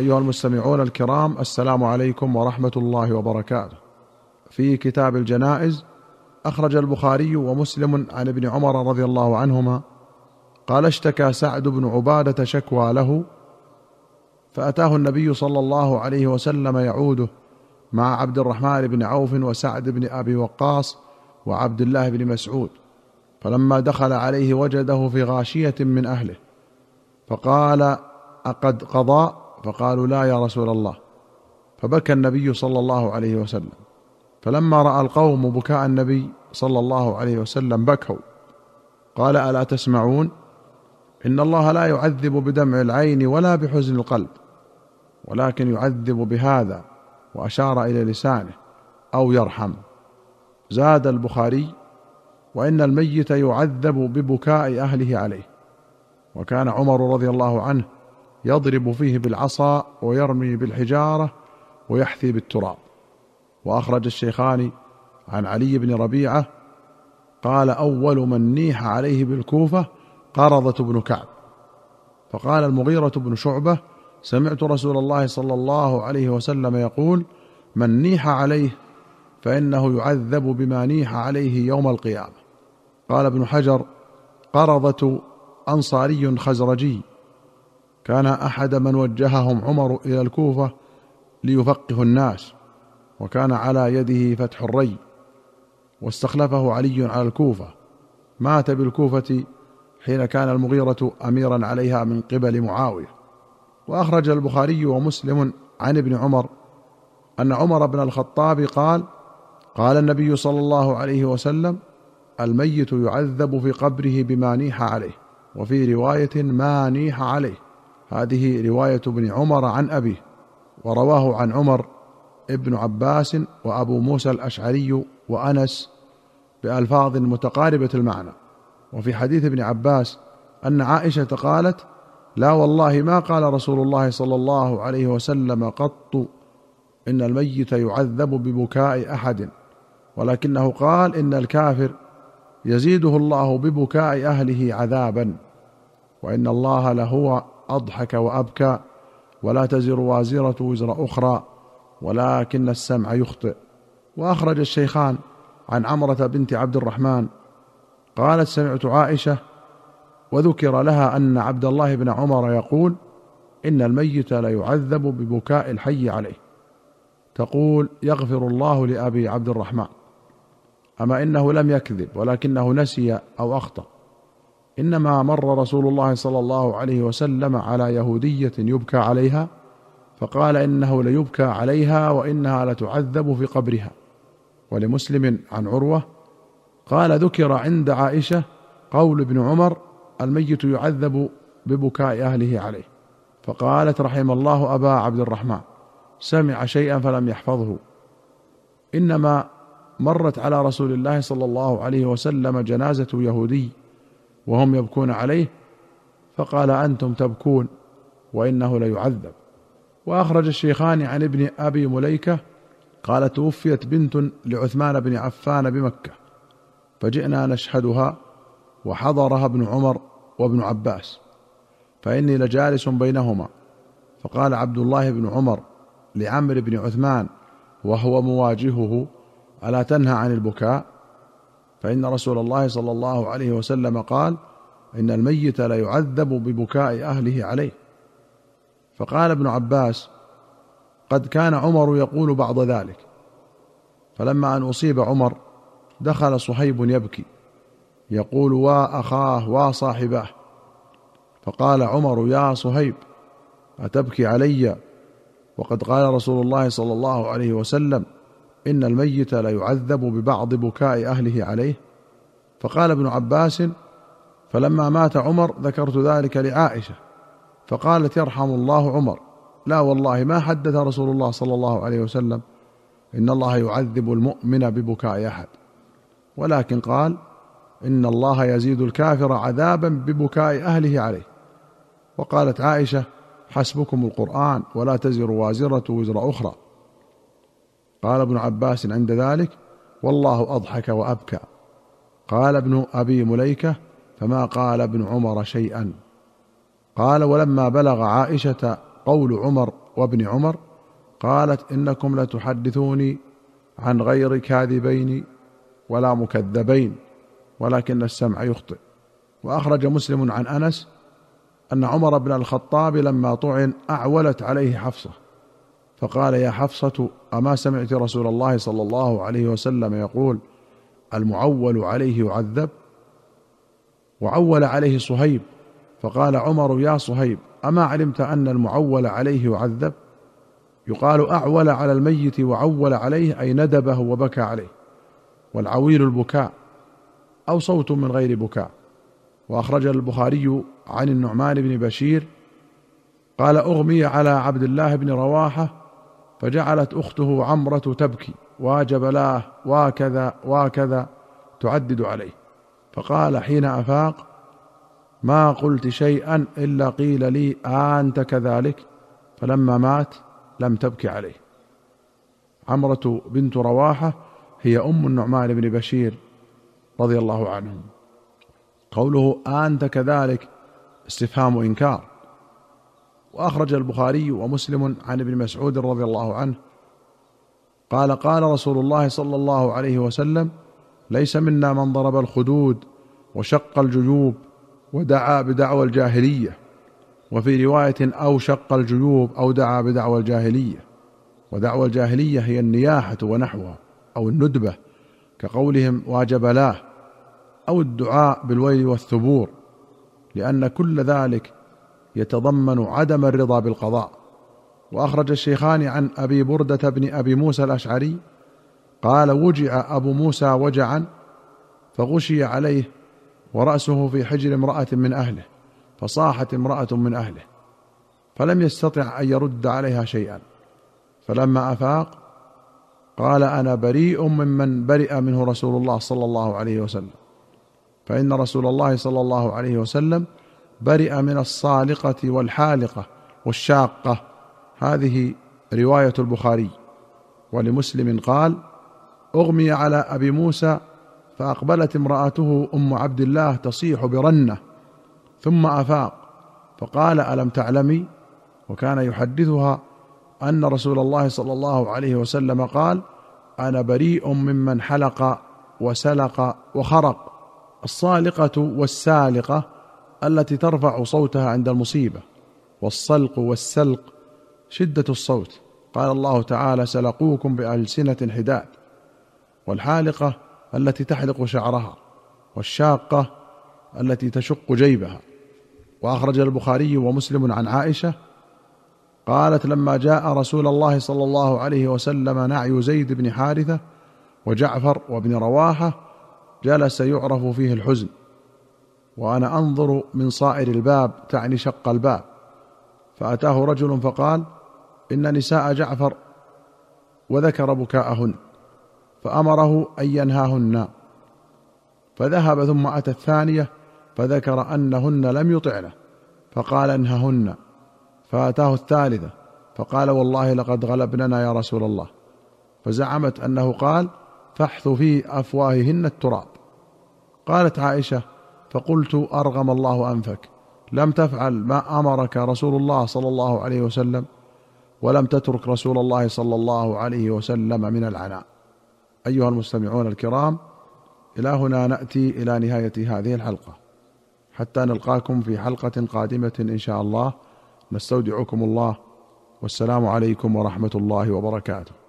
أيها المستمعون الكرام السلام عليكم ورحمة الله وبركاته. في كتاب الجنائز أخرج البخاري ومسلم عن ابن عمر رضي الله عنهما قال اشتكى سعد بن عبادة شكوى له فأتاه النبي صلى الله عليه وسلم يعوده مع عبد الرحمن بن عوف وسعد بن أبي وقاص وعبد الله بن مسعود فلما دخل عليه وجده في غاشية من أهله فقال أقد قضى فقالوا لا يا رسول الله. فبكى النبي صلى الله عليه وسلم. فلما رأى القوم بكاء النبي صلى الله عليه وسلم بكوا. قال ألا تسمعون؟ إن الله لا يعذب بدمع العين ولا بحزن القلب ولكن يعذب بهذا وأشار إلى لسانه أو يرحم. زاد البخاري وإن الميت يعذب ببكاء أهله عليه. وكان عمر رضي الله عنه يضرب فيه بالعصا ويرمي بالحجارة ويحثي بالتراب. وأخرج الشيخان عن علي بن ربيعة قال أول من نيح عليه بالكوفة قرضة بن كعب. فقال المغيرة بن شعبة سمعت رسول الله صلى الله عليه وسلم يقول من نيح عليه فإنه يعذب بما نيح عليه يوم القيامة. قال ابن حجر قرضة أنصاري خزرجي. كان أحد من وجههم عمر إلى الكوفة ليفقه الناس وكان على يده فتح الري واستخلفه علي على الكوفة. مات بالكوفة حين كان المغيرة اميرا عليها من قبل معاوية. وأخرج البخاري ومسلم عن ابن عمر أن عمر بن الخطاب قال قال النبي صلى الله عليه وسلم الميت يعذب في قبره بما نيح عليه وفي رواية ما نيح عليه. هذه رواية ابن عمر عن أبيه ورواه عن عمر ابن عباس وأبو موسى الأشعري وأنس بألفاظ متقاربة المعنى. وفي حديث ابن عباس أن عائشة قالت لا والله ما قال رسول الله صلى الله عليه وسلم قط إن الميت يعذب ببكاء أحد ولكنه قال إن الكافر يزيده الله ببكاء أهله عذابا وإن الله لهو أضحك وأبكى ولا تزر وازرة وزر أخرى ولكن السمع يخطئ. وأخرج الشيخان عن عمرة بنت عبد الرحمن قالت سمعت عائشة وذكر لها أن عبد الله بن عمر يقول إن الميت ليعذب ببكاء الحي عليه. تقول يغفر الله لأبي عبد الرحمن. أما إنه لم يكذب ولكنه نسي أو أخطأ. إنما مر رسول الله صلى الله عليه وسلم على يهودية يبكى عليها فقال إنه ليبكى عليها وإنها لتعذب في قبرها. ولمسلم عن عروة قال ذكر عند عائشة قول ابن عمر الميت يعذب ببكاء أهله عليه. فقالت رحم الله أبا عبد الرحمن. سمع شيئا فلم يحفظه. إنما مرت على رسول الله صلى الله عليه وسلم جنازة يهودي وهم يبكون عليه فقال أنتم تبكون وإنه ليعذب. وأخرج الشيخان عن ابن أبي مليكة قال توفيت بنت لعثمان بن عفان بمكة فجئنا نشهدها وحضرها ابن عمر وابن عباس فإني لجالس بينهما. فقال عبد الله بن عمر لعمرو بن عثمان وهو مواجهه ألا تنهى عن البكاء؟ فإن رسول الله صلى الله عليه وسلم قال إن الميت ليعذب ببكاء أهله عليه. فقال ابن عباس قد كان عمر يقول بعض ذلك فلما أن أصيب عمر دخل صهيب يبكي يقول وا أخاه وا صاحباه فقال عمر يا صهيب أتبكي علي؟ وقد قال رسول الله صلى الله عليه وسلم إن الميت ليعذب ببعض بكاء أهله عليه فقال ابن عباس فلما مات عمر ذكرت ذلك لعائشة فقالت يرحم الله عمر. لا والله ما حدث رسول الله صلى الله عليه وسلم إن الله يعذب المؤمن ببكاء أحد. ولكن قال إن الله يزيد الكافر عذابا ببكاء أهله عليه. وقالت عائشة حسبكم القرآن ولا تزر وازرة وزر أخرى. قال ابن عباس عند ذلك والله أضحك وأبكى. قال ابن أبي مليكة فما قال ابن عمر شيئا. قال ولما بلغ عائشة قول عمر وابن عمر قالت إنكم لتحدثوني عن غير كاذبين ولا مكذبين ولكن السمع يخطئ. وأخرج مسلم عن أنس أن عمر بن الخطاب لما طعن أعولت عليه حفصة. فقال يا حفصة أما سمعت رسول الله صلى الله عليه وسلم يقول المعول عليه يعذب وعول عليه صهيب فقال عمر يا صهيب أما علمت أن المعول عليه يعذب؟ يقال أعول على الميت وعول عليه أي ندبه وبكى عليه. والعويل البكاء أو صوت من غير بكاء. وأخرج البخاري عن النعمان بن بشير قال أغمي على عبد الله بن رواحة فجعلت أخته عمرة تبكي. واجبلاه وكذا وكذا تعدد عليه. فقال حين أفاق ما قلت شيئا إلا قيل لي أنت كذلك. فلما مات لم تبكي عليه. عمرة بنت رواحة هي أم النعمان بن بشير رضي الله عنهم. قوله أنت كذلك استفهام إنكار. وأخرج البخاري ومسلم عن ابن مسعود رضي الله عنه قال قال رسول الله صلى الله عليه وسلم ليس منا من ضرب الخدود وشق الجيوب ودعا بدعوى الجاهلية وفي رواية أو شق الجيوب أو دعا بدعوى الجاهلية ودعوى الجاهلية هي النياحة ونحوها أو الندبة كقولهم واجبلاه أو الدعاء بالويل والثبور لأن كل ذلك يتضمن عدم الرضا بالقضاء. وأخرج الشيخان عن أبي بردة بن أبي موسى الأشعري قال وجع أبو موسى وجعا فغشي عليه ورأسه في حجر امرأة من أهله فصاحت امرأة من أهله فلم يستطع أن يرد عليها شيئا. فلما أفاق قال أنا بريء ممن برئ منه رسول الله صلى الله عليه وسلم. فإن رسول الله صلى الله عليه وسلم برئ من الصالقة والحالقة والشاقة. هذه رواية البخاري. ولمسلم قال أغمي على أبي موسى فأقبلت امرأته أم عبد الله تصيح برنة ثم أفاق فقال ألم تعلمي؟ وكان يحدثها أن رسول الله صلى الله عليه وسلم قال أنا بريء ممن حلق وسلق وخرق الصالقة والسالقة التي ترفع صوتها عند المصيبة والصلق والسلق شدة الصوت. قال الله تعالى سلقوكم بألسنة حداد والحالقة التي تحلق شعرها والشاقة التي تشق جيبها. وأخرج البخاري ومسلم عن عائشة قالت لما جاء رسول الله صلى الله عليه وسلم نعي زيد بن حارثة وجعفر وابن رواحة جلس يعرف فيه الحزن وأنا أنظر من صائر الباب تعني شق الباب فأتاه رجل فقال إن نساء جعفر وذكر بكاءهن فأمره أن ينهاهن. فذهب ثم أتى الثانية فذكر أنهن لم يطعنه فقال انههن. فأتاه الثالثة فقال والله لقد غلبننا يا رسول الله. فزعمت أنه قال فاحث في أفواههن التراب. قالت عائشة فقلت أرغم الله أنفك لم تفعل ما أمرك رسول الله صلى الله عليه وسلم. ولم تترك رسول الله صلى الله عليه وسلم من العناء. أيها المستمعون الكرام إلى هنا نأتي إلى نهاية هذه الحلقة. حتى نلقاكم في حلقة قادمة إن شاء الله. نستودعكم الله. والسلام عليكم ورحمة الله وبركاته.